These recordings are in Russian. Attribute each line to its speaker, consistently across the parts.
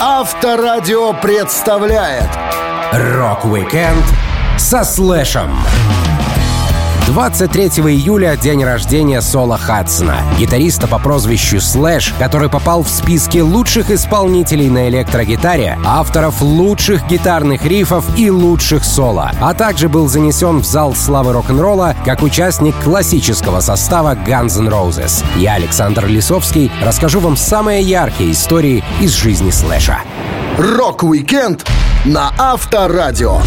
Speaker 1: Авторадио представляет
Speaker 2: Рок-викенд со Слэшем. 23 июля — день рождения Сола Хадсона, гитариста по прозвищу Слэш, который попал в списки лучших исполнителей на электрогитаре, авторов лучших гитарных рифов и лучших соло, а также был занесен в зал славы рок-н-ролла как участник классического состава Guns N' Roses. Я, Александр Лисовский, расскажу вам самые яркие истории из жизни Слэша.
Speaker 1: Рок-викенд на Авторадио.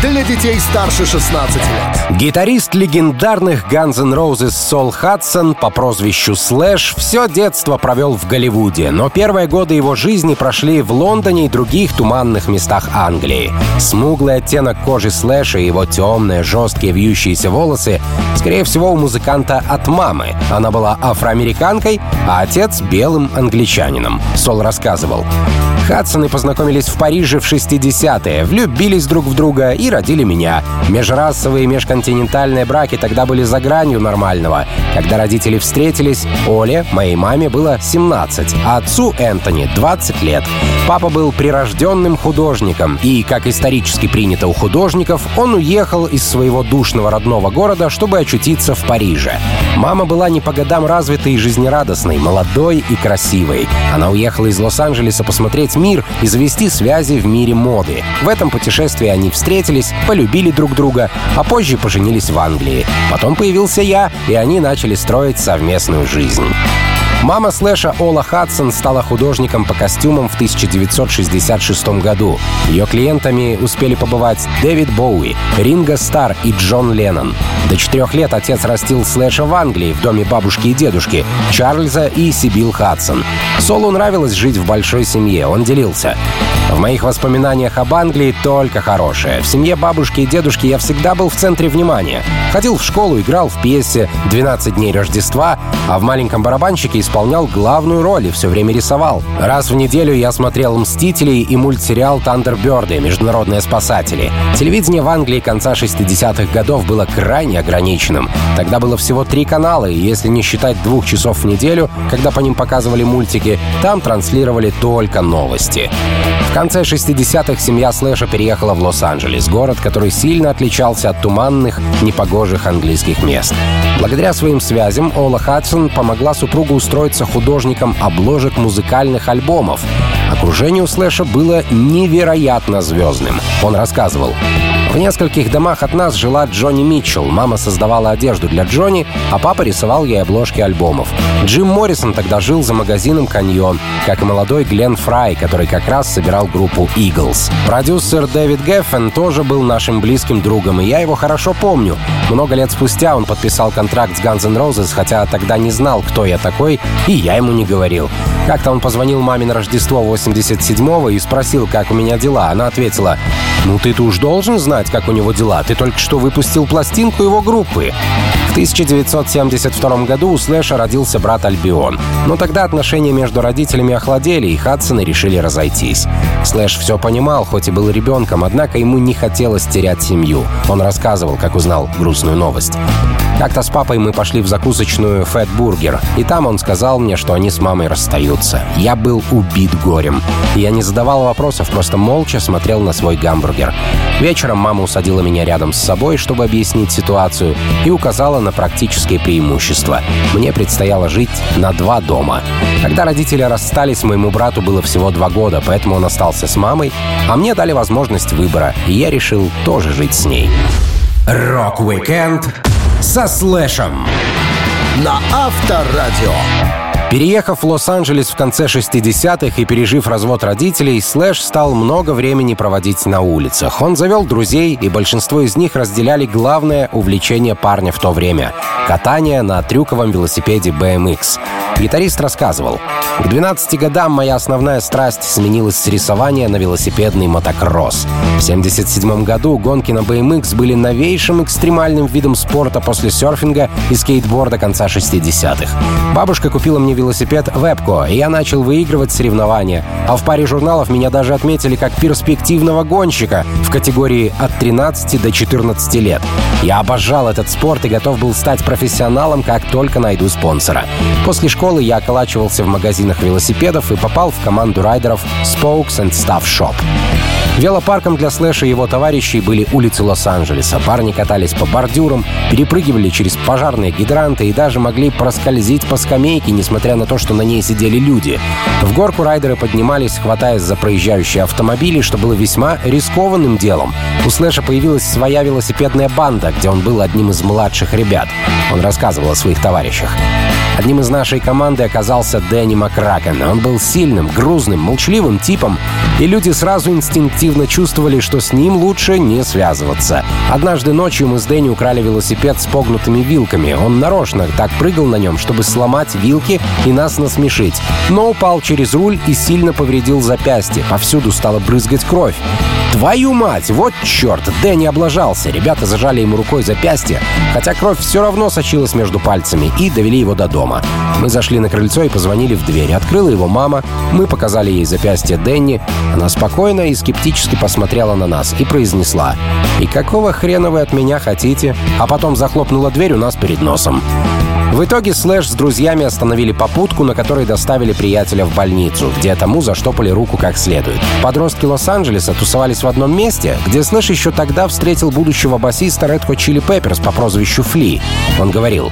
Speaker 1: Для детей старше 16 лет.
Speaker 2: Гитарист легендарных Guns N' Roses Сол Хадсон по прозвищу Слэш все детство провел в Голливуде, но первые годы его жизни прошли в Лондоне и других туманных местах Англии. Смуглый оттенок кожи Слэша и его темные, жесткие, вьющиеся волосы, скорее всего, у музыканта от мамы. Она была афроамериканкой, а отец — белым англичанином. Сол рассказывал. Хадсоны познакомились в Париже в 60-е, влюбились друг в друга и родили меня. Межрасовые и межконтинентальные браки тогда были за гранью нормального. Когда родители встретились, Оле, моей маме, было 17, а отцу Энтони 20 лет. Папа был прирожденным художником, и, как исторически принято у художников, он уехал из своего душного родного города, чтобы очутиться в Париже. Мама была не по годам развитой и жизнерадостной, молодой и красивой. Она уехала из Лос-Анджелеса посмотреть мир и завести связи в мире моды. В этом путешествии они встретились, полюбили друг друга, а позже поженились в Англии. Потом появился я, и они начали строить совместную жизнь. Мама Слэша Ола Хадсон стала художником по костюмам в 1966 году. Ее клиентами успели побывать Дэвид Боуи, Ринго Стар и Джон Леннон. До четырех лет отец растил Слэша в Англии, в доме бабушки и дедушки, Чарльза и Сибил Хадсон. Солу нравилось жить в большой семье, он делился. В моих воспоминаниях об Англии только хорошее. В семье бабушки и дедушки я всегда был в центре внимания. Ходил в школу, играл в пьесе «12 дней Рождества», а в «Маленьком барабанщике» исполнял главную роль и все время рисовал. Раз в неделю я смотрел «Мстителей» и мультсериал «Тандерберды. Международные спасатели». Телевидение в Англии конца 60-х годов было крайне ограниченным. Тогда было всего три канала, и если не считать двух часов в неделю, когда по ним показывали мультики, там транслировали только новости. В конце 60-х семья Слэша переехала в Лос-Анджелес, город, который сильно отличался от туманных, непогожих английских мест. Благодаря своим связям Ола Хадсон помогла супругу устроиться художником обложек музыкальных альбомов. Окружение у Слэша было невероятно звездным. Он рассказывал. В нескольких домах от нас жила Джонни Митчелл. Мама создавала одежду для Джонни, а папа рисовал ей обложки альбомов. Джим Моррисон тогда жил за магазином «Каньон», как и молодой Глен Фрай, который как раз собирал группу «Eagles». Продюсер Дэвид Геффен тоже был нашим близким другом, и я его хорошо помню. Много лет спустя он подписал контракт с Guns N' Roses, хотя тогда не знал, кто я такой, и я ему не говорил. Как-то он позвонил маме на Рождество 87-го и спросил, как у меня дела. Она ответила, «Ну ты-то уж должен знать, как у него дела. Ты только что выпустил пластинку его группы». В 1972 году у Слэша родился брат Альбион. Но тогда отношения между родителями охладели, и Хадсоны решили разойтись. Слэш все понимал, хоть и был ребенком, однако ему не хотелось терять семью. Он рассказывал, как узнал грустную новость. Как-то с папой мы пошли в закусочную Фэт Бургер, и там он сказал мне, что они с мамой расстаются. Я был убит горем. Я не задавал вопросов, просто молча смотрел на свой гамбургер. Вечером мама усадила меня рядом с собой, чтобы объяснить ситуацию, и указала на практические преимущества. Мне предстояло жить на два дома. Когда родители расстались, моему брату было всего два года, поэтому он остался с мамой, а мне дали возможность выбора, и я решил тоже жить с ней.
Speaker 3: Рок-викенд со Слэшем.
Speaker 1: На Авторадио.
Speaker 2: Переехав в Лос-Анджелес в конце 60-х и пережив развод родителей, Слэш стал много времени проводить на улицах. Он завел друзей, и большинство из них разделяли главное увлечение парня в то время — катание на трюковом велосипеде BMX. Гитарист рассказывал, «К 12 годам моя основная страсть сменилась с рисования на велосипедный мотокросс. В 77 году гонки на BMX были новейшим экстремальным видом спорта после серфинга и скейтборда конца 60-х. Бабушка купила мне велосипед Вебко, и я начал выигрывать соревнования. А в паре журналов меня даже отметили как перспективного гонщика в категории от 13 до 14 лет. Я обожал этот спорт и готов был стать профессионалом, как только найду спонсора. После школы я околачивался в магазинах велосипедов и попал в команду райдеров Spokes and Stuff Shop. Велопарком для Слэша и его товарищей были улицы Лос-Анджелеса. Парни катались по бордюрам, перепрыгивали через пожарные гидранты и даже могли проскользить по скамейке, несмотря на то, что на ней сидели люди. В горку райдеры поднимались, хватаясь за проезжающие автомобили, что было весьма рискованным делом. У Слэша появилась своя велосипедная банда, где он был одним из младших ребят. Он рассказывал о своих товарищах. Одним из нашей команды оказался Дэнни Макракен. Он был сильным, грузным, молчаливым типом, и люди сразу инстинктивно чувствовали, что с ним лучше не связываться. Однажды ночью мы с Дэнни украли велосипед с погнутыми вилками. Он нарочно так прыгал на нем, чтобы сломать вилки и нас насмешить. Но упал через руль и сильно повредил запястье. Повсюду стала брызгать кровь. Твою мать, вот черт! Дэнни облажался. Ребята зажали ему рукой запястье, хотя кровь все равно сочилась между пальцами, и довели его до дома. Мы зашли на крыльцо и позвонили в дверь. Открыла его мама. Мы показали ей запястье Дэнни. Она спокойно и скептически посмотрела на нас и произнесла «И какого хрена вы от меня хотите?» А потом захлопнула дверь у нас перед носом. В итоге Слэш с друзьями остановили попутку, на которой доставили приятеля в больницу, где тому заштопали руку как следует. Подростки Лос-Анджелеса тусовались в одном месте, где Слэш еще тогда встретил будущего басиста Red Hot Chili Peppers по прозвищу Фли. Он говорил,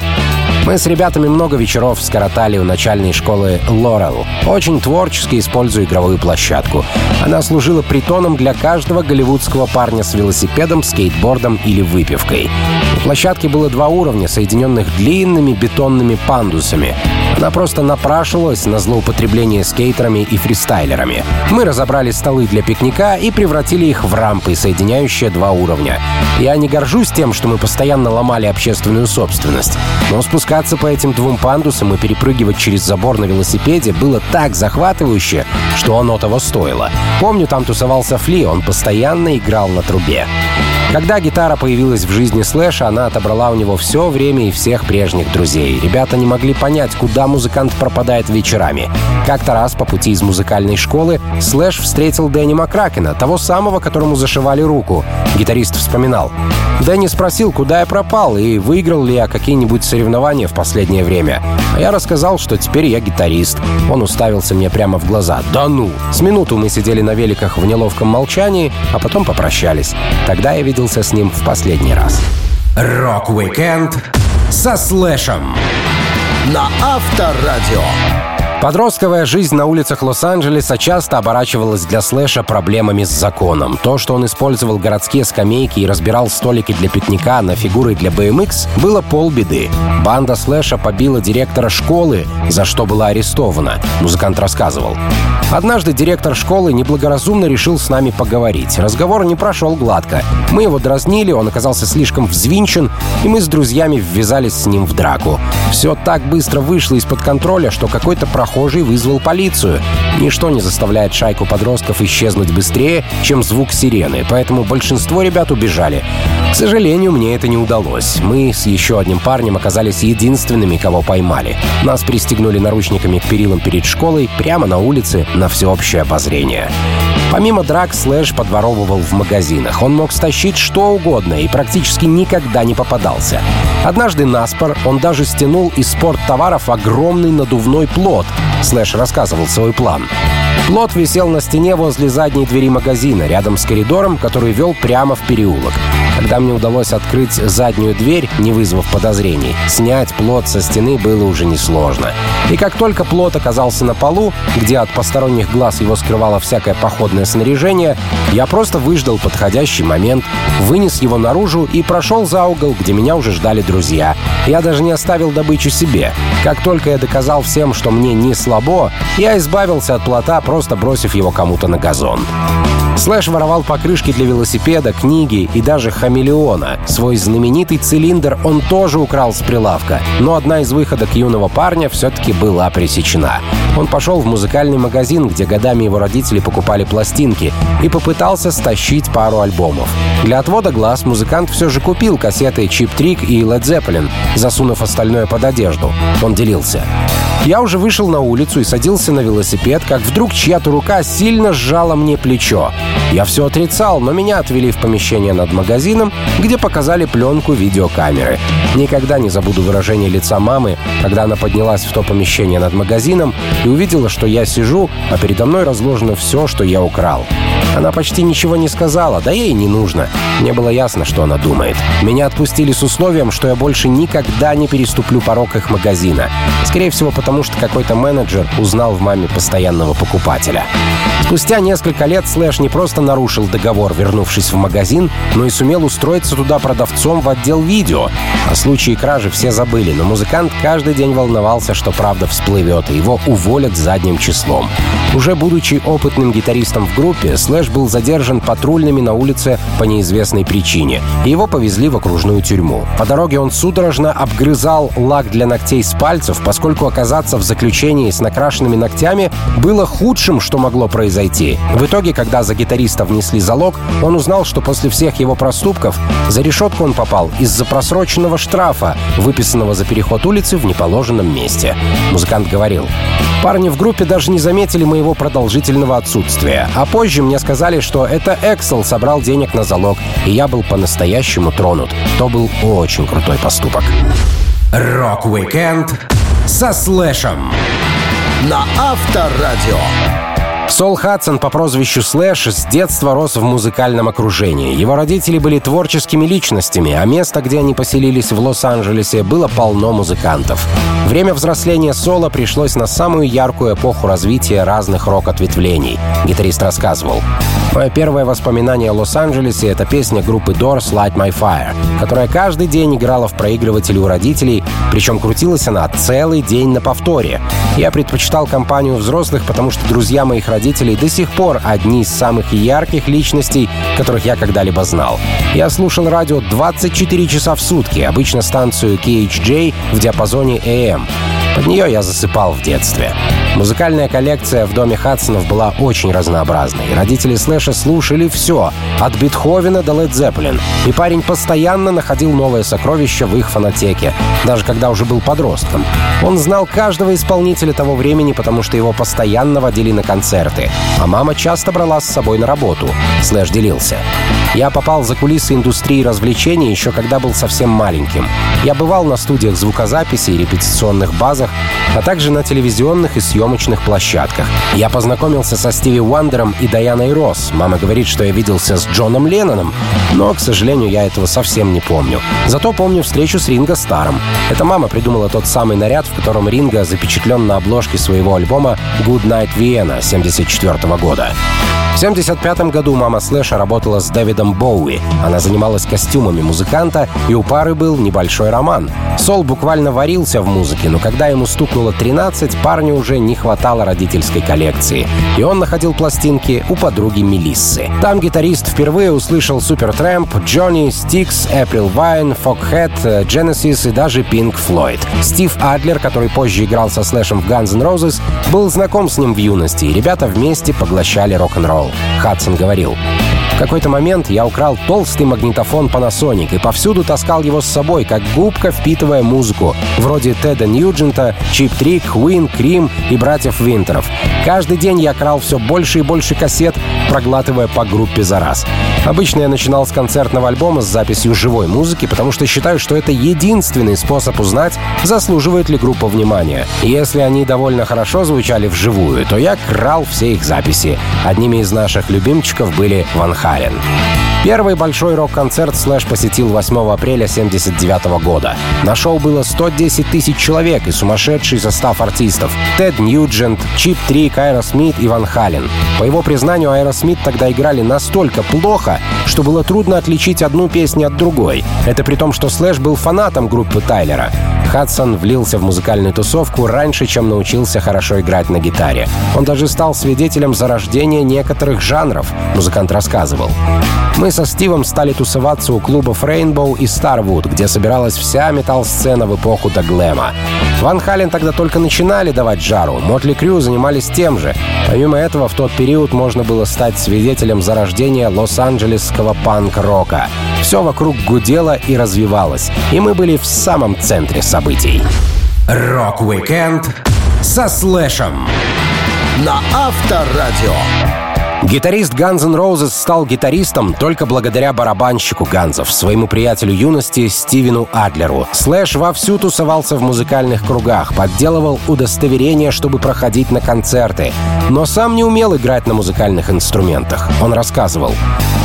Speaker 2: мы с ребятами много вечеров скоротали у начальной школы Лорел. Очень творчески используя игровую площадку. Она служила притоном для каждого голливудского парня с велосипедом, скейтбордом или выпивкой. У площадки было два уровня, соединенных длинными бетонными пандусами. Она просто напрашивалась на злоупотребление скейтерами и фристайлерами. Мы разобрали столы для пикника и превратили их в рампы, соединяющие два уровня. Я не горжусь тем, что мы постоянно ломали общественную собственность, но спускаться по этим двум пандусам и перепрыгивать через забор на велосипеде было так захватывающе, что оно того стоило. Помню, там тусовался Фли, он постоянно играл на трубе. Когда гитара появилась в жизни Слэша, она отобрала у него все время и всех прежних друзей. Ребята не могли понять, куда музыкант пропадает вечерами. Как-то раз по пути из музыкальной школы Слэш встретил Дэнни Макракена, того самого, которому зашивали руку. Гитарист вспоминал. Дэнни спросил, куда я пропал и выиграл ли я какие-нибудь соревнования в последнее время. А я рассказал, что теперь я гитарист. Он уставился мне прямо в глаза. «Да ну!» С минуту мы сидели на великах в неловком молчании, а потом попрощались. Тогда я виделся с ним в последний раз.
Speaker 3: Рок-викенд со Слэшем.
Speaker 1: На Авторадио.
Speaker 2: Подростковая жизнь на улицах Лос-Анджелеса часто оборачивалась для Слэша проблемами с законом. То, что он использовал городские скамейки и разбирал столики для пикника на фигуры для BMX, было полбеды. Банда Слэша побила директора школы, за что была арестована, музыкант рассказывал. Однажды директор школы неблагоразумно решил с нами поговорить. Разговор не прошел гладко. Мы его дразнили, он оказался слишком взвинчен, и мы с друзьями ввязались с ним в драку. Все так быстро вышло из-под контроля, что какой-то прохожий вызвал полицию. Ничто не заставляет шайку подростков исчезнуть быстрее, чем звук сирены, поэтому большинство ребят убежали. К сожалению, мне это не удалось. Мы с еще одним парнем оказались единственными, кого поймали. Нас пристегнули наручниками к перилам перед школой прямо на улице на всеобщее обозрение. Помимо драк, Слэш подворовывал в магазинах. Он мог стащить что угодно и практически никогда не попадался. Однажды на спор он даже стянул из спорттоваров огромный надувной плот. Слэш рассказывал свой план. Плот висел на стене возле задней двери магазина, рядом с коридором, который вел прямо в переулок. Когда мне удалось открыть заднюю дверь, не вызвав подозрений, снять плот со стены было уже несложно. И как только плот оказался на полу, где от посторонних глаз его скрывало всякое походное снаряжение, я просто выждал подходящий момент, вынес его наружу и прошел за угол, где меня уже ждали друзья. Я даже не оставил добычу себе. Как только я доказал всем, что мне не слабо, я избавился от плота, просто бросив его кому-то на газон. Слэш воровал покрышки для велосипеда, книги и даже хамелеона. Свой знаменитый цилиндр он тоже украл с прилавка. Но одна из выходок юного парня все-таки была пресечена. Он пошел в музыкальный магазин, где годами его родители покупали пластинки, и попытался стащить пару альбомов. Для отвода глаз музыкант все же купил кассеты Чип Трик и Led Zeppelin, засунув остальное под одежду. Он делился. Я уже вышел на улицу и садился на велосипед, как вдруг чья-то рука сильно сжала мне плечо. Я все отрицал, но меня отвели в помещение над магазином, где показали пленку видеокамеры. Никогда не забуду выражение лица мамы, когда она поднялась в то помещение над магазином и увидела, что я сижу, а передо мной разложено все, что я украл. Она почти ничего не сказала, да ей не нужно. Мне было ясно, что она думает. Меня отпустили с условием, что я больше никогда не переступлю порог их магазина. Скорее всего, потому что какой-то менеджер узнал в маме постоянного покупателя. Спустя несколько лет Слэш не просто нарушил договор, вернувшись в магазин, но и сумел устроиться туда продавцом в отдел видео. О случае кражи все забыли, но музыкант каждый день волновался, что правда всплывет, и его уволят задним числом. Уже будучи опытным гитаристом в группе, Слэш был задержан патрульными на улице по неизвестной причине, и его повезли в окружную тюрьму. По дороге он судорожно обгрызал лак для ногтей с пальцев, поскольку оказаться в заключении с накрашенными ногтями было худшим, что могло произойти. В итоге, когда за гитариста внесли залог, он узнал, что после всех его проступков за решетку он попал из-за просроченного штрафа, выписанного за переход улицы в неположенном месте. Музыкант говорил, Парни в группе даже не заметили моего продолжительного отсутствия. А позже мне сказали, что это Эксел собрал денег на залог, и я был по-настоящему тронут. То был очень крутой поступок.
Speaker 3: Рок-викенд со Слэшем.
Speaker 1: На Авторадио.
Speaker 2: Сол Хадсон по прозвищу Слэш с детства рос в музыкальном окружении. Его родители были творческими личностями, а место, где они поселились в Лос-Анджелесе, было полно музыкантов. Время взросления Сола пришлось на самую яркую эпоху развития разных рок-ответвлений. Гитарист рассказывал. Мое первое воспоминание о Лос-Анджелесе — это песня группы Doors «Light My Fire», которая каждый день играла в проигрывателе у родителей, причем крутилась она целый день на повторе. Я предпочитал компанию взрослых, потому что друзья моих родителей родителей до сих пор одни из самых ярких личностей, которых я когда-либо знал. Я слушал радио 24 часа в сутки, обычно станцию KHJ в диапазоне AM. Под нее я засыпал в детстве. Музыкальная коллекция в доме Хадсонов была очень разнообразной. Родители Слэша слушали все, от Бетховена до Лед Зеппелин. И парень постоянно находил новые сокровища в их фонотеке, даже когда уже был подростком. Он знал каждого исполнителя того времени, потому что его постоянно водили на концерты. А мама часто брала с собой на работу. Слэш делился. Я попал за кулисы индустрии развлечений еще когда был совсем маленьким. Я бывал на студиях звукозаписи и репетиционных базах, а также на телевизионных и съемочных площадках. Я познакомился со Стиви Уандером и Даяной Росс. Мама говорит, что я виделся с Джоном Ленноном, но, к сожалению, я этого совсем не помню. Зато помню встречу с Ринго Старом. Это мама придумала тот самый наряд, в котором Ринго запечатлен на обложке своего альбома «Good Night Vienna» 1974 года. В 1975 году мама Слэша работала с Дэвидом Боуи. Она занималась костюмами музыканта, и у пары был небольшой роман. Сол буквально варился в музыке, но когда ему стукнуло 13, парню уже не хватало родительской коллекции. И он находил пластинки у подруги Мелиссы. Там гитарист впервые услышал Супертрэмп, Джонни, Стикс, April Вайн, Foghat, Genesis и даже Pink Floyd. Стив Адлер, который позже играл со Слэшем в Guns N' Roses, был знаком с ним в юности, и ребята вместе поглощали рок-н-ролл. Хадсон говорил, в какой-то момент я украл толстый магнитофон Panasonic и повсюду таскал его с собой, как губка, впитывая музыку, вроде Теда Ньюджента, Чип Трик, Хуин, Крим и братьев Винтеров. Каждый день я крал все больше и больше кассет, проглатывая по группе за раз. Обычно я начинал с концертного альбома с записью живой музыки, потому что считаю, что это единственный способ узнать, заслуживает ли группа внимания. Если они довольно хорошо звучали вживую, то я крал все их записи. Одними из наших любимчиков были Ван Хален. Первый большой рок-концерт Слэш посетил 8 апреля 1979 года. На шоу было 110 тысяч человек и сумасшедший состав артистов. Тед Ньюджент, Чип Трик, Айро Смит и Ван Хален. По его признанию, Айро Смит тогда играли настолько плохо, что было трудно отличить одну песню от другой. Это при том, что Слэш был фанатом группы Тайлера. Хадсон влился в музыкальную тусовку раньше, чем научился хорошо играть на гитаре. Он даже стал свидетелем зарождения некоторых жанров, музыкант рассказывал. Мы со Стивом стали тусоваться у клубов Rainbow и Starwood, где собиралась вся метал-сцена в эпоху до. Van Halen тогда только начинали давать жару, Mötley Crüe занимались тем же. Помимо этого, в тот период можно было стать свидетелем зарождения лос-анджелесского панк-рока. Все вокруг гудело и развивалось, и мы были в самом центре событий.
Speaker 3: Рок-викенд со Слэшем
Speaker 1: на Авторадио.
Speaker 2: Гитарист Guns N' Roses стал гитаристом только благодаря барабанщику Ганзов, своему приятелю юности Стивену Адлеру. Слэш вовсю тусовался в музыкальных кругах, подделывал удостоверения, чтобы проходить на концерты, но сам не умел играть на музыкальных инструментах. Он рассказывал.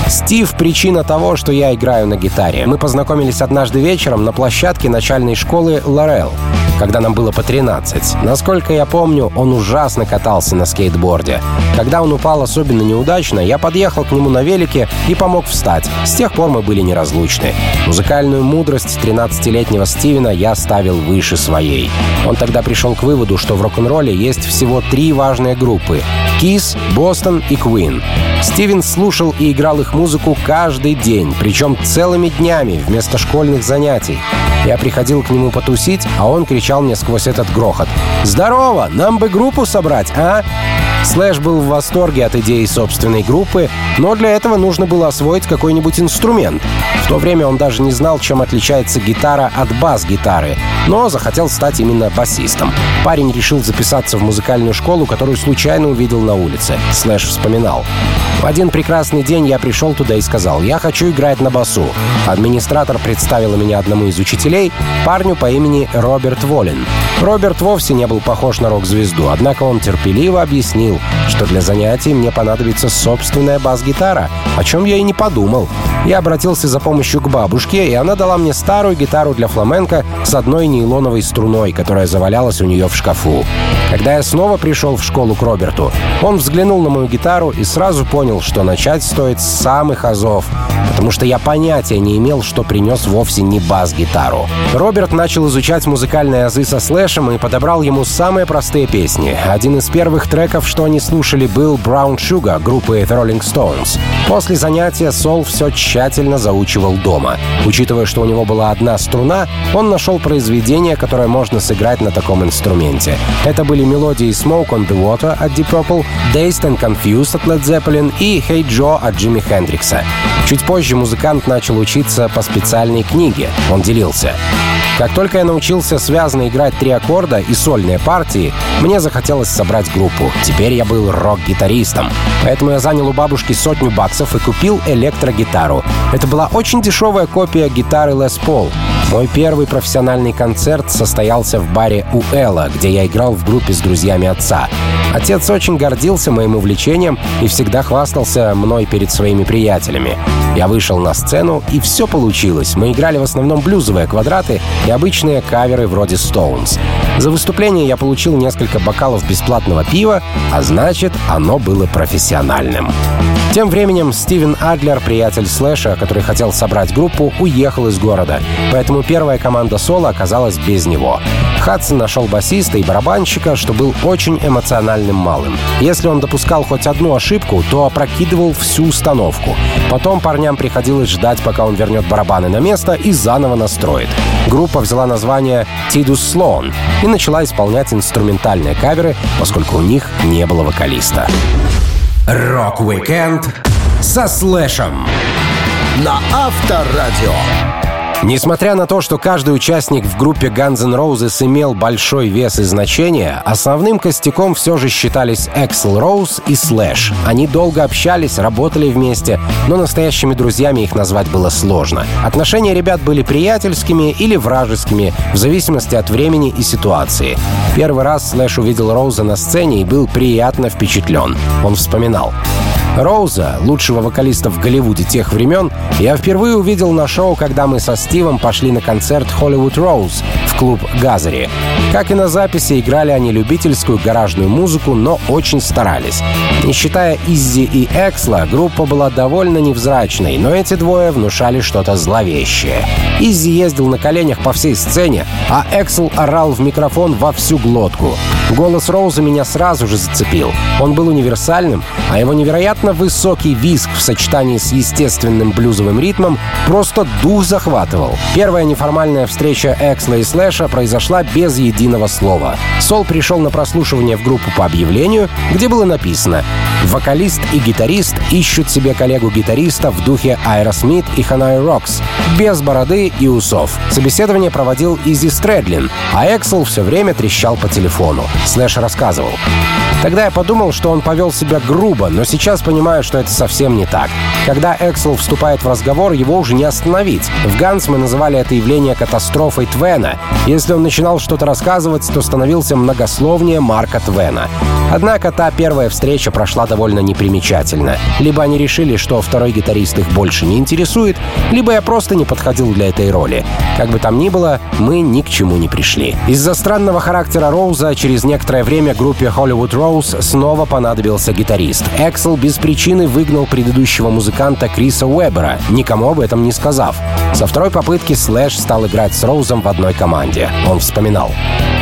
Speaker 2: Стив — причина того, что я играю на гитаре. Мы познакомились однажды вечером на площадке начальной школы Лорел когда нам было по 13. Насколько я помню, он ужасно катался на скейтборде. Когда он упал особенно неудачно, я подъехал к нему на велике и помог встать. С тех пор мы были неразлучны. Музыкальную мудрость 13-летнего Стивена я ставил выше своей. Он тогда пришел к выводу, что в рок-н-ролле есть всего три важные группы — Kiss, Бостон и Queen. Стивен слушал и играл их музыку каждый день, причем целыми днями вместо школьных занятий. Я приходил к нему потусить, а он кричал мне сквозь этот грохот. «Здорово! Нам бы группу собрать, а?» Слэш был в восторге от идеи собственной группы, но для этого нужно было освоить какой-нибудь инструмент. В то время он даже не знал, чем отличается гитара от бас-гитары, но захотел стать именно басистом. Парень решил записаться в музыкальную школу, которую случайно увидел на улице. Слэш вспоминал. В один прекрасный день я пришел туда и сказал, я хочу играть на басу. Администратор представил меня одному из учителей, парню по имени Роберт Волин. Роберт вовсе не был похож на рок-звезду, однако он терпеливо объяснил, что для занятий мне понадобится собственная бас-гитара, о чем я и не подумал. Я обратился за помощью к бабушке, и она дала мне старую гитару для фламенко с одной нейлоновой струной, которая завалялась у нее в шкафу. Когда я снова пришел в школу к Роберту, он взглянул на мою гитару и сразу понял, что начать стоит с самых азов, потому что я понятия не имел, что принес вовсе не бас-гитару. Роберт начал изучать музыкальные азы со слэшем и подобрал ему самые простые песни. Один из первых треков, что они слушали, был Brown Sugar группы The Rolling Stones. После занятия Сол все тщательно заучивал дома. Учитывая, что у него была одна струна, он нашел произведение, которое можно сыграть на таком инструменте. Это были мелодии Smoke on the Water от Deep Purple, Dazed and Confused от Led Zeppelin и Hey Joe от Джимми Хендрикса. Чуть позже музыкант начал учиться по специальной книге. Он делился. Как только я научился связно играть три аккорда и сольные партии, мне захотелось собрать группу. Теперь я был рок-гитаристом. Поэтому я занял у бабушки сотню баксов и купил электрогитару. Это была очень дешевая копия гитары Les Paul. Мой первый профессиональный концерт состоялся в баре у Элла, где я играл в группе с друзьями отца. Отец очень гордился моим увлечением и всегда хвастался мной перед своими приятелями. Я вышел на сцену, и все получилось. Мы играли в основном блюзовые квадраты и обычные каверы вроде Stones. За выступление я получил несколько бокалов бесплатного пива, а значит, оно было профессиональным. Тем временем Стивен Адлер, приятель Слэша, который хотел собрать группу, уехал из города. Первая команда соло оказалась без него. Хадсон нашел басиста и барабанщика, что был очень эмоциональным малым. Если он допускал хоть одну ошибку, то опрокидывал всю установку. Потом парням приходилось ждать, пока он вернет барабаны на место и заново настроит. Группа взяла название «Tidus Sloan» и начала исполнять инструментальные каверы, поскольку у них не было вокалиста.
Speaker 3: Рок-викенд со Слэшем
Speaker 1: на Авторадио.
Speaker 2: Несмотря на то, что каждый участник в группе Guns N' Roses имел большой вес и значение, основным костяком все же считались Эксел Роуз и Слэш. Они долго общались, работали вместе, но настоящими друзьями их назвать было сложно. Отношения ребят были приятельскими или вражескими, в зависимости от времени и ситуации. Первый раз Слэш увидел Роуза на сцене и был приятно впечатлен. Он вспоминал. Роуза, лучшего вокалиста в Голливуде тех времен, я впервые увидел на шоу, когда мы со Стивом пошли на концерт Hollywood Rose в клуб Газари. Как и на записи, играли они любительскую гаражную музыку, но очень старались. Не считая Иззи и Эксла, группа была довольно невзрачной, но эти двое внушали что-то зловещее. Иззи ездил на коленях по всей сцене, а Эксел орал в микрофон во всю глотку. Голос Роуза меня сразу же зацепил. Он был универсальным, а его невероятно высокий визг в сочетании с естественным блюзовым ритмом просто дух захватывал. Первая неформальная встреча Эксла и Слэша произошла без единого слова. Сол пришел на прослушивание в группу по объявлению, где было написано «Вокалист и гитарист ищут себе коллегу-гитариста в духе Аэросмит и Hanoi Rocks, без бороды и усов». Собеседование проводил Изи Стрэдлин, а Эксел все время трещал по телефону. Слэш рассказывал. Тогда я подумал, что он повел себя грубо, но сейчас понимаю, что это совсем не так. Когда Эксел вступает в разговор, его уже не остановить. В Guns мы называли это явление катастрофой Твена. Если он начинал что-то рассказывать, то становился многословнее Марка Твена. Однако та первая встреча прошла довольно непримечательно. Либо они решили, что второй гитарист их больше не интересует, либо я просто не подходил для этой роли. Как бы там ни было, мы ни к чему не пришли. Из-за странного характера Роуза через некоторое время группе Hollywood Rose снова понадобился гитарист. Эксел без причины выгнал предыдущего музыканта Криса Уэббера, никому об этом не сказав. Со второй попытки Слэш стал играть с Роузом в одной команде. Он вспоминал.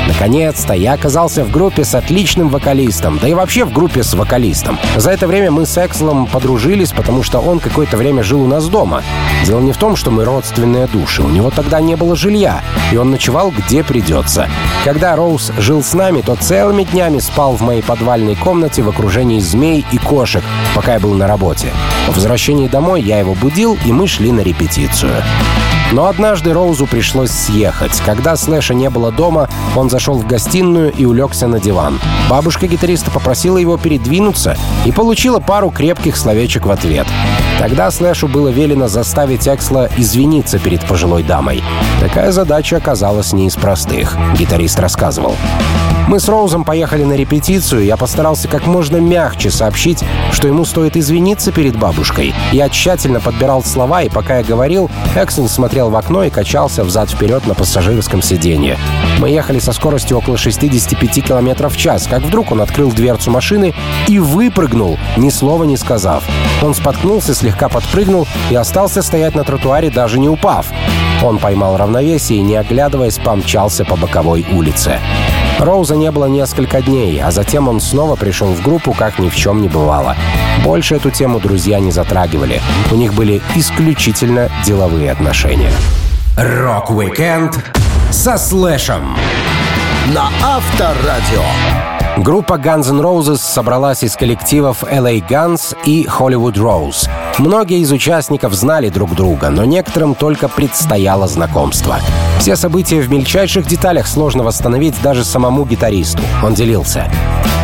Speaker 2: Наконец-то я оказался в группе с отличным вокалистом, да и вообще в группе с вокалистом. За это время мы с Экслом подружились, потому что он какое-то время жил у нас дома. Дело не в том, что мы родственные души, у него тогда не было жилья, и он ночевал где придется. Когда Роуз жил с нами, то целыми днями спал в моей подвальной комнате в окружении змей и кошек, пока я был на работе. По возвращении домой я его будил, и мы шли на репетицию. Но однажды Роузу пришлось съехать. Когда Слэша не было дома, он зашел в гостиную и улегся на диван. Бабушка гитариста попросила его передвинуться и получила пару крепких словечек в ответ. Тогда Слэшу было велено заставить Эксла извиниться перед пожилой дамой. Такая задача оказалась не из простых, гитарист рассказывал. Мы с Роузом поехали на репетицию, я постарался как можно мягче сообщить, что ему стоит извиниться перед бабушкой. Я тщательно подбирал слова, и пока я говорил, Эксел смотрел в окно и качался взад-вперед на пассажирском сиденье. Мы ехали со скоростью около 65 км в час, как вдруг он открыл дверцу машины и выпрыгнул, ни слова не сказав. Он споткнулся, слегка подпрыгнул и остался стоять на тротуаре, даже не упав. Он поймал равновесие и, не оглядываясь, помчался по боковой улице. Роуза не было несколько дней, а затем он снова пришел в группу, как ни в чем не бывало. Больше эту тему друзья не затрагивали. У них были исключительно деловые отношения.
Speaker 3: Рок-викенд со Слэшем.
Speaker 1: На Авторадио.
Speaker 2: Группа Guns N' Roses собралась из коллективов LA Guns и Hollywood Rose. Многие из участников знали друг друга, но некоторым только предстояло знакомство. Все события в мельчайших деталях сложно восстановить даже самому гитаристу. Он делился.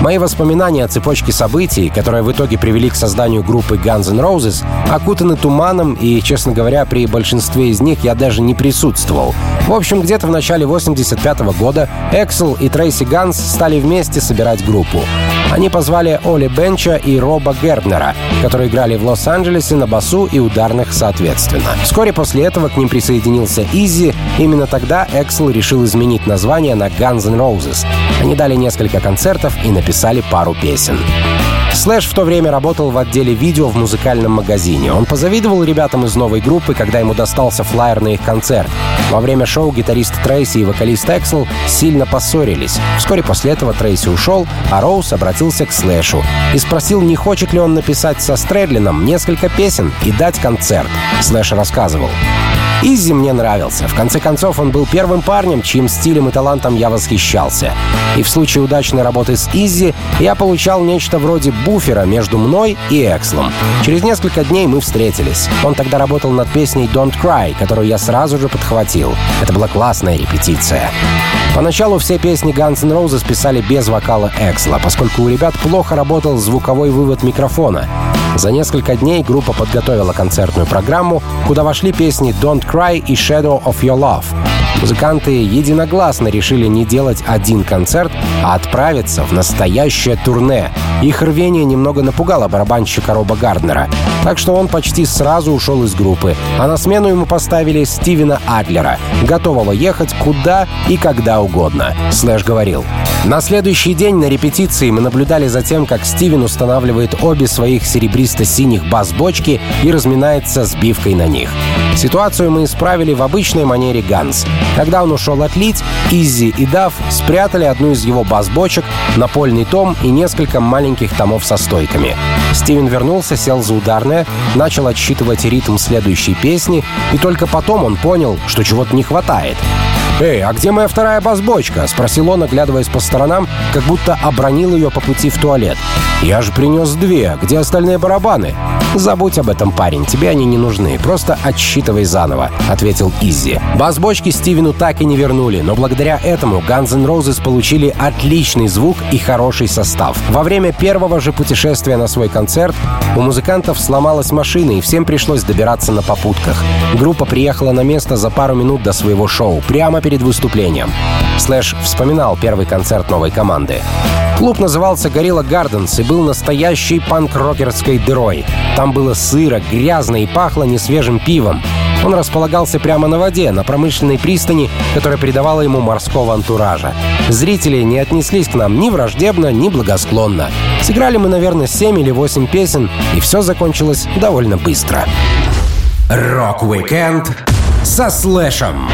Speaker 2: Мои воспоминания о цепочке событий, которые в итоге привели к созданию группы Guns N' Roses, окутаны туманом, и, честно говоря, при большинстве из них я даже не присутствовал. В общем, где-то в начале 85 -го года Эксел и Трейси Ганс стали вместе собирать группу. Они позвали Оле Бейча и Роба Гарднера, которые играли в Лос-Анджелесе на басу и ударных соответственно. Вскоре после этого к ним присоединился Изи. Именно тогда Эксел решил изменить название на Guns N' Roses. Они дали несколько концертов и написали пару песен. Слэш в то время работал в отделе видео в музыкальном магазине. Он позавидовал ребятам из новой группы, когда ему достался флайер на их концерт. Во время шоу гитарист Трейси и вокалист Эксел сильно поссорились. Вскоре после этого Трейси ушел, а Роуз обратился к Слэшу и спросил, не хочет ли он написать со Стрэдлином несколько песен и дать концерт. Слэш рассказывал. Изи мне нравился. В конце концов, он был первым парнем, чьим стилем и талантом я восхищался. И в случае удачной работы с Изи я получал нечто вроде буфера между мной и Экслом. Через несколько дней мы встретились. Он тогда работал над песней «Don't Cry», которую я сразу же подхватил. Это была классная репетиция. Поначалу все песни Guns N' Roses писали без вокала Эксла, поскольку у ребят плохо работал звуковой вывод микрофона. За несколько дней группа подготовила концертную программу, куда вошли песни «Don't Cry» и «Shadow of Your Love». Музыканты единогласно решили не делать один концерт, а отправиться в настоящее турне. Их рвение немного напугало барабанщика Роба Гарднера, так что он почти сразу ушел из группы, а на смену ему поставили Стивена Адлера, готового ехать куда и когда угодно. Слэш говорил, на следующий день на репетиции мы наблюдали за тем, как Стивен устанавливает обе своих серебристо-синих бас-бочки и разминается сбивкой на них. Ситуацию мы исправили в обычной манере Guns. Когда он ушел отлить, Иззи и Дафф спрятали одну из его бас-бочек, напольный том и несколько маленьких томов со стойками. Стивен вернулся, сел за ударные, начал отсчитывать ритм следующей песни, и только потом он понял, что чего-то не хватает. «Эй, а где моя вторая бас-бочка?» — спросил он, оглядываясь по сторонам, как будто обронил ее по пути в туалет. «Я же принес две. Где остальные барабаны?» «Забудь об этом, парень, тебе они не нужны. Просто отсчитывай заново», — ответил Изи. Бас-бочки Стивену так и не вернули, но благодаря этому Guns N' Roses получили отличный звук и хороший состав. Во время первого же путешествия на свой концерт у музыкантов сломалась машина, и всем пришлось добираться на попутках. Группа приехала на место за пару минут до своего шоу, прямо перед выступлением. Слэш вспоминал первый концерт новой команды. Клуб назывался «Горилла Гарденс» и был настоящей панк-рокерской дырой. Там было сыро, грязно и пахло несвежим пивом. Он располагался прямо на воде, на промышленной пристани, которая придавала ему морского антуража. Зрители не отнеслись к нам ни враждебно, ни благосклонно. Сыграли мы, наверное, 7 или 8 песен, и все закончилось довольно быстро.
Speaker 3: Рок-викенд со Слэшем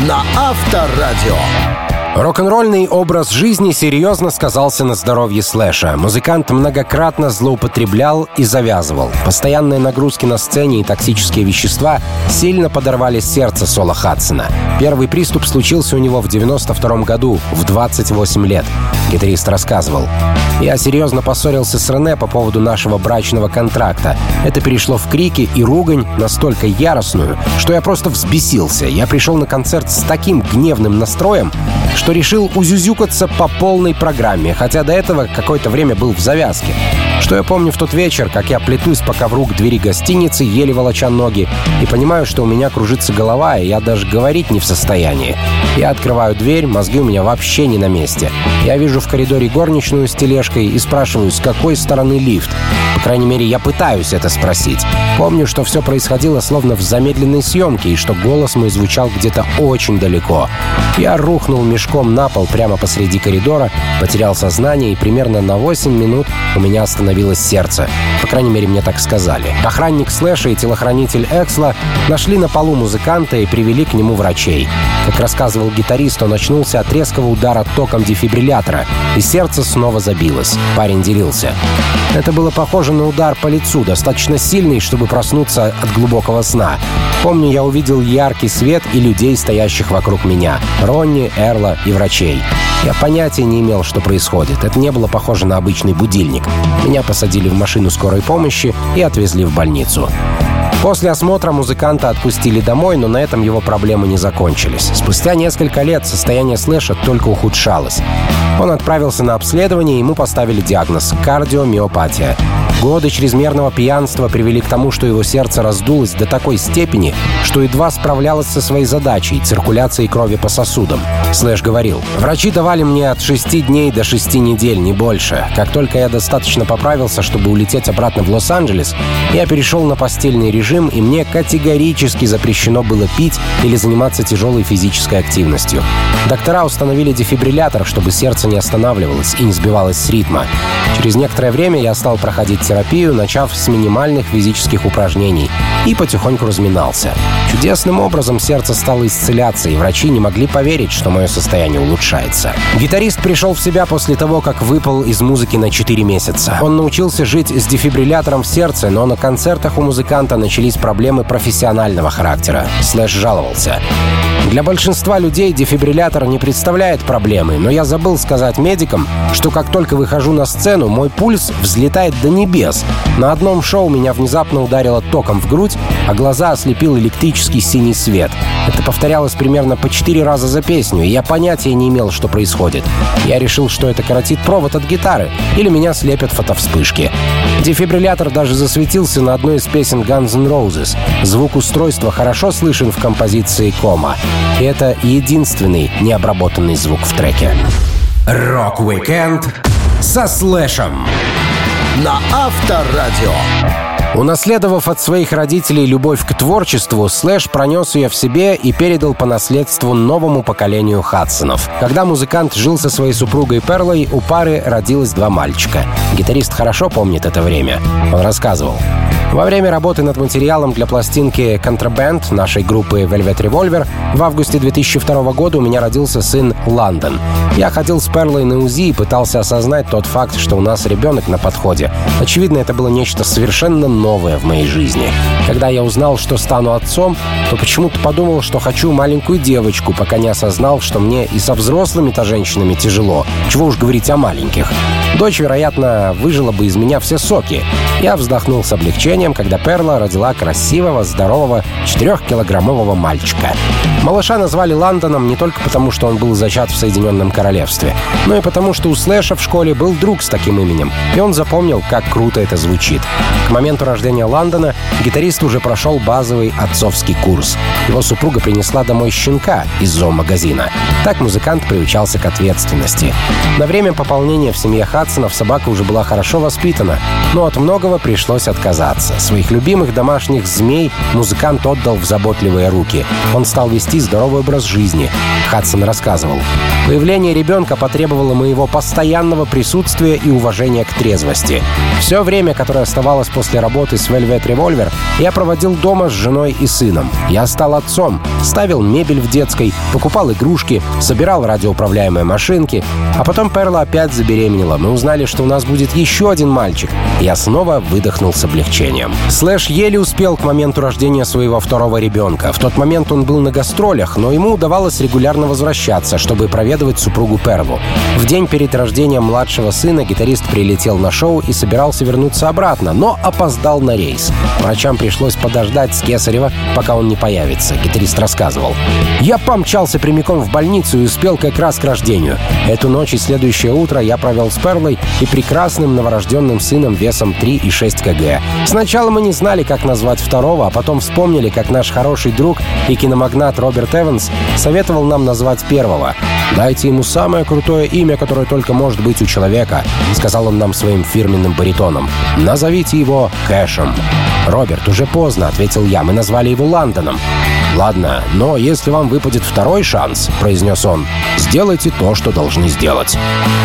Speaker 1: на Авторадио.
Speaker 2: Рок-н-ролльный образ жизни серьезно сказался на здоровье Слэша. Музыкант многократно злоупотреблял и завязывал. Постоянные нагрузки на сцене и токсические вещества сильно подорвали сердце Сола Хадсона. Первый приступ случился у него в 92 году, в 28 лет. Гитарист рассказывал. «Я серьезно поссорился с Рене по поводу нашего брачного контракта. Это перешло в крики и ругань настолько яростную, что я просто взбесился. Я пришел на концерт с таким гневным настроем, что решил узюзюкаться по полной программе, хотя до этого какое-то время был в завязке. Что я помню в тот вечер, как я плетусь по ковру к двери гостиницы, еле волоча ноги, и понимаю, что у меня кружится голова, и я даже говорить не в состоянии. Я открываю дверь, мозги у меня вообще не на месте. Я вижу в коридоре горничную с тележкой и спрашиваю, с какой стороны лифт. По крайней мере, я пытаюсь это спросить. Помню, что все происходило словно в замедленной съемке, и что голос мой звучал где-то очень далеко. Я рухнул мешком на пол прямо посреди коридора, потерял сознание, и примерно на 8 минут у меня остановилось сердце. По крайней мере, мне так сказали. Охранник Слэша и телохранитель Эксла нашли на полу музыканта и привели к нему врачей. Как рассказывал гитарист, он очнулся от резкого удара током дефибриллятора, и сердце снова забилось. Парень делился. Это было похоже на удар по лицу, достаточно сильный, чтобы проснуться от глубокого сна. Помню, я увидел яркий свет и людей, стоящих вокруг меня. Ронни, Эрла и врачей. Я понятия не имел, что происходит. Это не было похоже на обычный будильник. Меня посадили в машину скорой помощи и отвезли в больницу. После осмотра музыканта отпустили домой, но на этом его проблемы не закончились. Спустя несколько лет состояние Слэша только ухудшалось. Он отправился на обследование, и ему поставили диагноз – кардиомиопатия. Годы чрезмерного пьянства привели к тому, что его сердце раздулось до такой степени, что едва справлялось со своей задачей — циркуляцией крови по сосудам. Слэш говорил, «Врачи давали мне от шести дней до шести недель, не больше. Как только я достаточно поправился, чтобы улететь обратно в Лос-Анджелес, я перешел на постельный режим, и мне категорически запрещено было пить или заниматься тяжелой физической активностью. Доктора установили дефибриллятор, чтобы сердце не останавливалось и не сбивалось с ритма. Через некоторое время я стал проходить терапию, начав с минимальных физических упражнений, и потихоньку разминался. Чудесным образом сердце стало исцеляться, и врачи не могли поверить, что мое состояние улучшается. Гитарист пришел в себя после того, как выпал из музыки на 4 месяца. Он научился жить с дефибриллятором в сердце, но на концертах у музыканта начались проблемы профессионального характера. Слэш жаловался. Для большинства людей дефибриллятор не представляет проблемы, но я забыл сказать медикам, что как только выхожу на сцену, мой пульс взлетает до небес. На одном шоу меня внезапно ударило током в грудь, а глаза ослепил электрический синий свет. Это повторялось примерно по четыре раза за песню, и я понятия не имел, что происходит. Я решил, что это коротит провод от гитары, или меня слепят фотовспышки. Дефибриллятор даже засветился на одной из песен Guns N' Roses. Звук устройства хорошо слышен в композиции «Кома». Это единственный необработанный звук в треке.
Speaker 3: Рок-викенд со Слэшем
Speaker 1: на Авторадио.
Speaker 2: Унаследовав от своих родителей любовь к творчеству, Слэш пронес ее в себе и передал по наследству новому поколению Хадсонов. Когда музыкант жил со своей супругой Перлой, у пары родилось два мальчика. Гитарист хорошо помнит это время. Он рассказывал. Во время работы над материалом для пластинки «Контрабенд» нашей группы Velvet Revolver в августе 2002 года у меня родился сын Лондон. Я ходил с Перлой на УЗИ и пытался осознать тот факт, что у нас ребенок на подходе. Очевидно, это было нечто совершенно новое в моей жизни. Когда я узнал, что стану отцом, то почему-то подумал, что хочу маленькую девочку, пока не осознал, что мне и со взрослыми-то женщинами тяжело. Чего уж говорить о маленьких. Дочь, вероятно, выжила бы из меня все соки. Я вздохнул с облегчением, когда Перла родила красивого, здорового, 4-килограммового мальчика. Малыша назвали Лондоном не только потому, что он был зачат в Соединенном Королевстве, но и потому, что у Слэша в школе был друг с таким именем, и он запомнил, как круто это звучит. К моменту рождения Лондона гитарист уже прошел базовый отцовский курс. Его супруга принесла домой щенка из зоомагазина. Так музыкант приучался к ответственности. На время пополнения в семье Хадсонов собака уже была хорошо воспитана, но от многого пришлось отказаться. Своих любимых домашних змей музыкант отдал в заботливые руки. Он стал вести здоровый образ жизни. Хадсон рассказывал. Появление ребенка потребовало моего постоянного присутствия и уважения к трезвости. Все время, которое оставалось после работы с Velvet Revolver, я проводил дома с женой и сыном. Я стал отцом, ставил мебель в детской, покупал игрушки, собирал радиоуправляемые машинки. А потом Перла опять забеременела. Мы узнали, что у нас будет еще один мальчик. Я снова выдохнул с облегчением. Слэш еле успел к моменту рождения своего второго ребенка. В тот момент он был на гастролях, но ему удавалось регулярно возвращаться, чтобы проведывать супругу Перлу. В день перед рождением младшего сына гитарист прилетел на шоу и собирался вернуться обратно, но опоздал на рейс. Врачам пришлось подождать с Кесарева, пока он не появится. Гитарист рассказывал. «Я помчался прямиком в больницу и успел как раз к рождению. Эту ночь и следующее утро я провел с Перлой и прекрасным новорожденным сыном весом 3,6 кг. Сначала мы не знали, как назвать второго, а потом вспомнили, как наш хороший друг и киномагнат Роберт Эванс советовал нам назвать первого. «Дайте ему самое крутое имя, которое только может быть у человека», — сказал он нам своим фирменным баритоном. «Назовите его Кэшем». «Роберт, уже поздно», — ответил я, — «мы назвали его Лондоном». «Ладно, но если вам выпадет второй шанс», — произнес он, — «сделайте то, что должны сделать».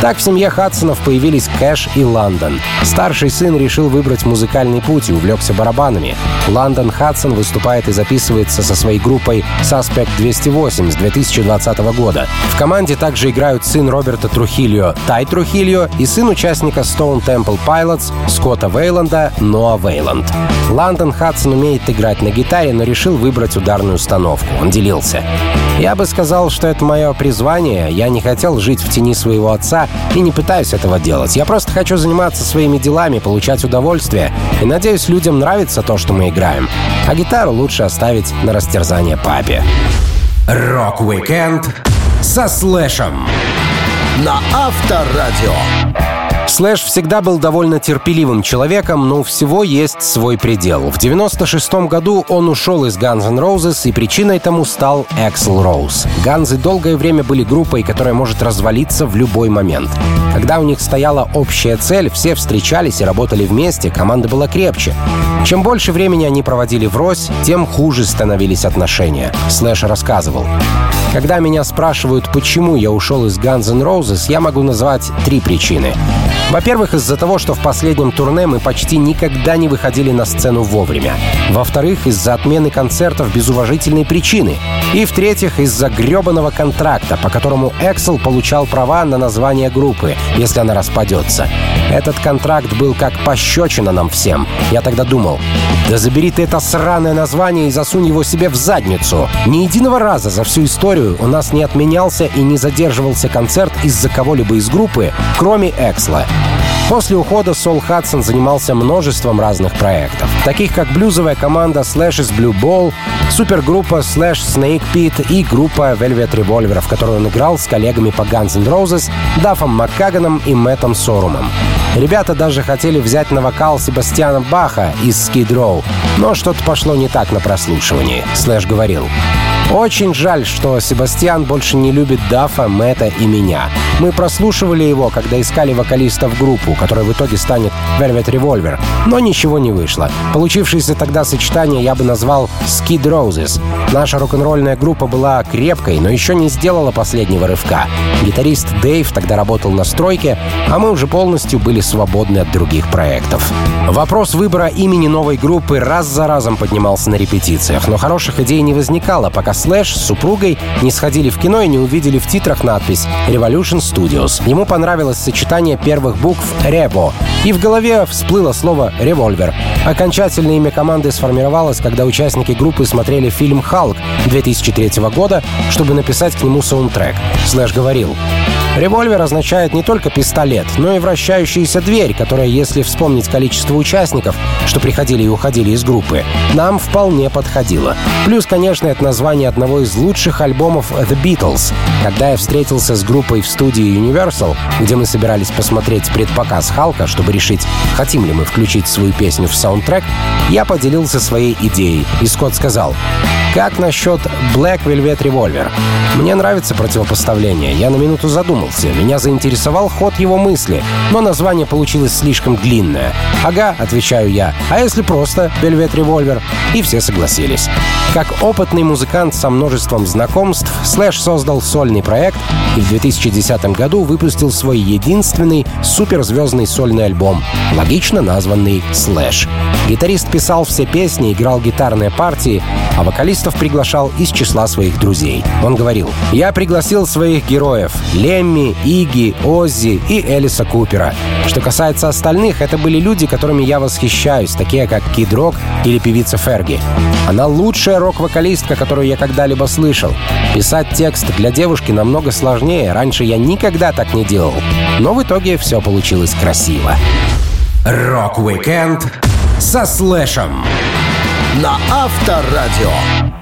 Speaker 2: Так в семье Хадсонов появились Кэш и Лондон. Старший сын решил выбрать музыкальный путь и увлекся барабанами. Лондон Хадсон выступает и записывается со своей группой Suspect 208 с 2020 года. В команде также играют сын Роберта Трухильо Тай Трухильо и сын участника Stone Temple Pilots Скотта Вейланда Ноа Вейланд. Лондон Хадсон умеет играть на гитаре, но решил выбрать ударную установку. Он делился. «Я бы сказал, что это мое призвание. Я не хотел жить в тени своего отца и не пытаюсь этого делать. Я просто хочу заниматься своими делами, получать удовольствие. И надеюсь, людям нравится то, что мы играем. А гитару лучше оставить на растерзание папе».
Speaker 3: Рок-викенд со Слэшем.
Speaker 1: На Авторадио.
Speaker 2: Слэш всегда был довольно терпеливым человеком, но у всего есть свой предел. В 96 году он ушел из Guns N' Roses, и причиной тому стал Эксел Роуз. Ганзы долгое время были группой, которая может развалиться в любой момент. Когда у них стояла общая цель, все встречались и работали вместе, команда была крепче. Чем больше времени они проводили врозь, тем хуже становились отношения. Слэш рассказывал. Когда меня спрашивают, почему я ушел из Guns N' Roses, я могу назвать три причины. Во-первых, из-за того, что в последнем турне мы почти никогда не выходили на сцену вовремя. Во-вторых, из-за отмены концертов без уважительной причины. И в-третьих, из-за гребаного контракта, по которому Эксел получал права на название группы, если она распадется. Этот контракт был как пощечина нам всем. Я тогда думал, да забери ты это сраное название и засунь его себе в задницу. Ни единого раза за всю историю у нас не отменялся и не задерживался концерт из-за кого-либо из группы, кроме Эксла. После ухода Сол Хадсон занимался множеством разных проектов, таких как блюзовая команда Slash's Blue Ball, супергруппа Slash Snake Pit и группа Velvet Revolver, в которой он играл с коллегами по Guns N' Roses, Дафом Маккаганом и Мэттом Сорумом. Ребята даже хотели взять на вокал Себастьяна Баха из Skid Row, но что-то пошло не так на прослушивании, Слэш говорил. Очень жаль, что Себастьян больше не любит Дафа, Мэтта и меня. Мы прослушивали его, когда искали вокалиста в группу, которая в итоге станет Velvet Revolver, но ничего не вышло. Получившееся тогда сочетание я бы назвал Skid Roses. Наша рок-н-ролльная группа была крепкой, но еще не сделала последнего рывка. Гитарист Дэйв тогда работал на стройке, а мы уже полностью были свободны от других проектов. Вопрос выбора имени новой группы раз за разом поднимался на репетициях, но хороших идей не возникало, пока Слэш с супругой не сходили в кино и не увидели в титрах надпись Revolution Studios. Ему понравилось сочетание первых букв «Рево», и в голове всплыло слово «револьвер». Окончательное имя команды сформировалось, когда участники группы смотрели фильм «Халк» 2003 года, чтобы написать к нему саундтрек. Слэш говорил, Револьвер означает не только пистолет, но и вращающаяся дверь, которая, если вспомнить количество участников, что приходили и уходили из группы, нам вполне подходила. Плюс, конечно, это название одного из лучших альбомов The Beatles. Когда я встретился с группой в студии Universal, где мы собирались посмотреть предпоказ Халка, чтобы решить, хотим ли мы включить свою песню в саундтрек, я поделился своей идеей, и Скотт сказал, как насчет Black Velvet Revolver? Мне нравится противопоставление. Я на минуту задумался. Меня заинтересовал ход его мысли, но название получилось слишком длинное. «Ага», — отвечаю я, «а если просто Velvet Revolver?» И все согласились. Как опытный музыкант со множеством знакомств, Слэш создал сольный проект и в 2010 году выпустил свой единственный суперзвездный сольный альбом, логично названный «Слэш». Гитарист писал все песни, играл гитарные партии, а вокалистов приглашал из числа своих друзей. Он говорил, «Я пригласил своих героев — Лемми, Иги, Оззи и Элиса Купера. Что касается остальных, это были люди, которыми я восхищаюсь, такие как Кид Рок или певица Ферги. Она лучшая рок-вокалистка, которую я когда-либо слышал. Писать текст для девушки намного сложнее, раньше я никогда так не делал. Но в итоге все получилось красиво.
Speaker 3: Рок-викенд со Слэшем
Speaker 1: на Авторадио.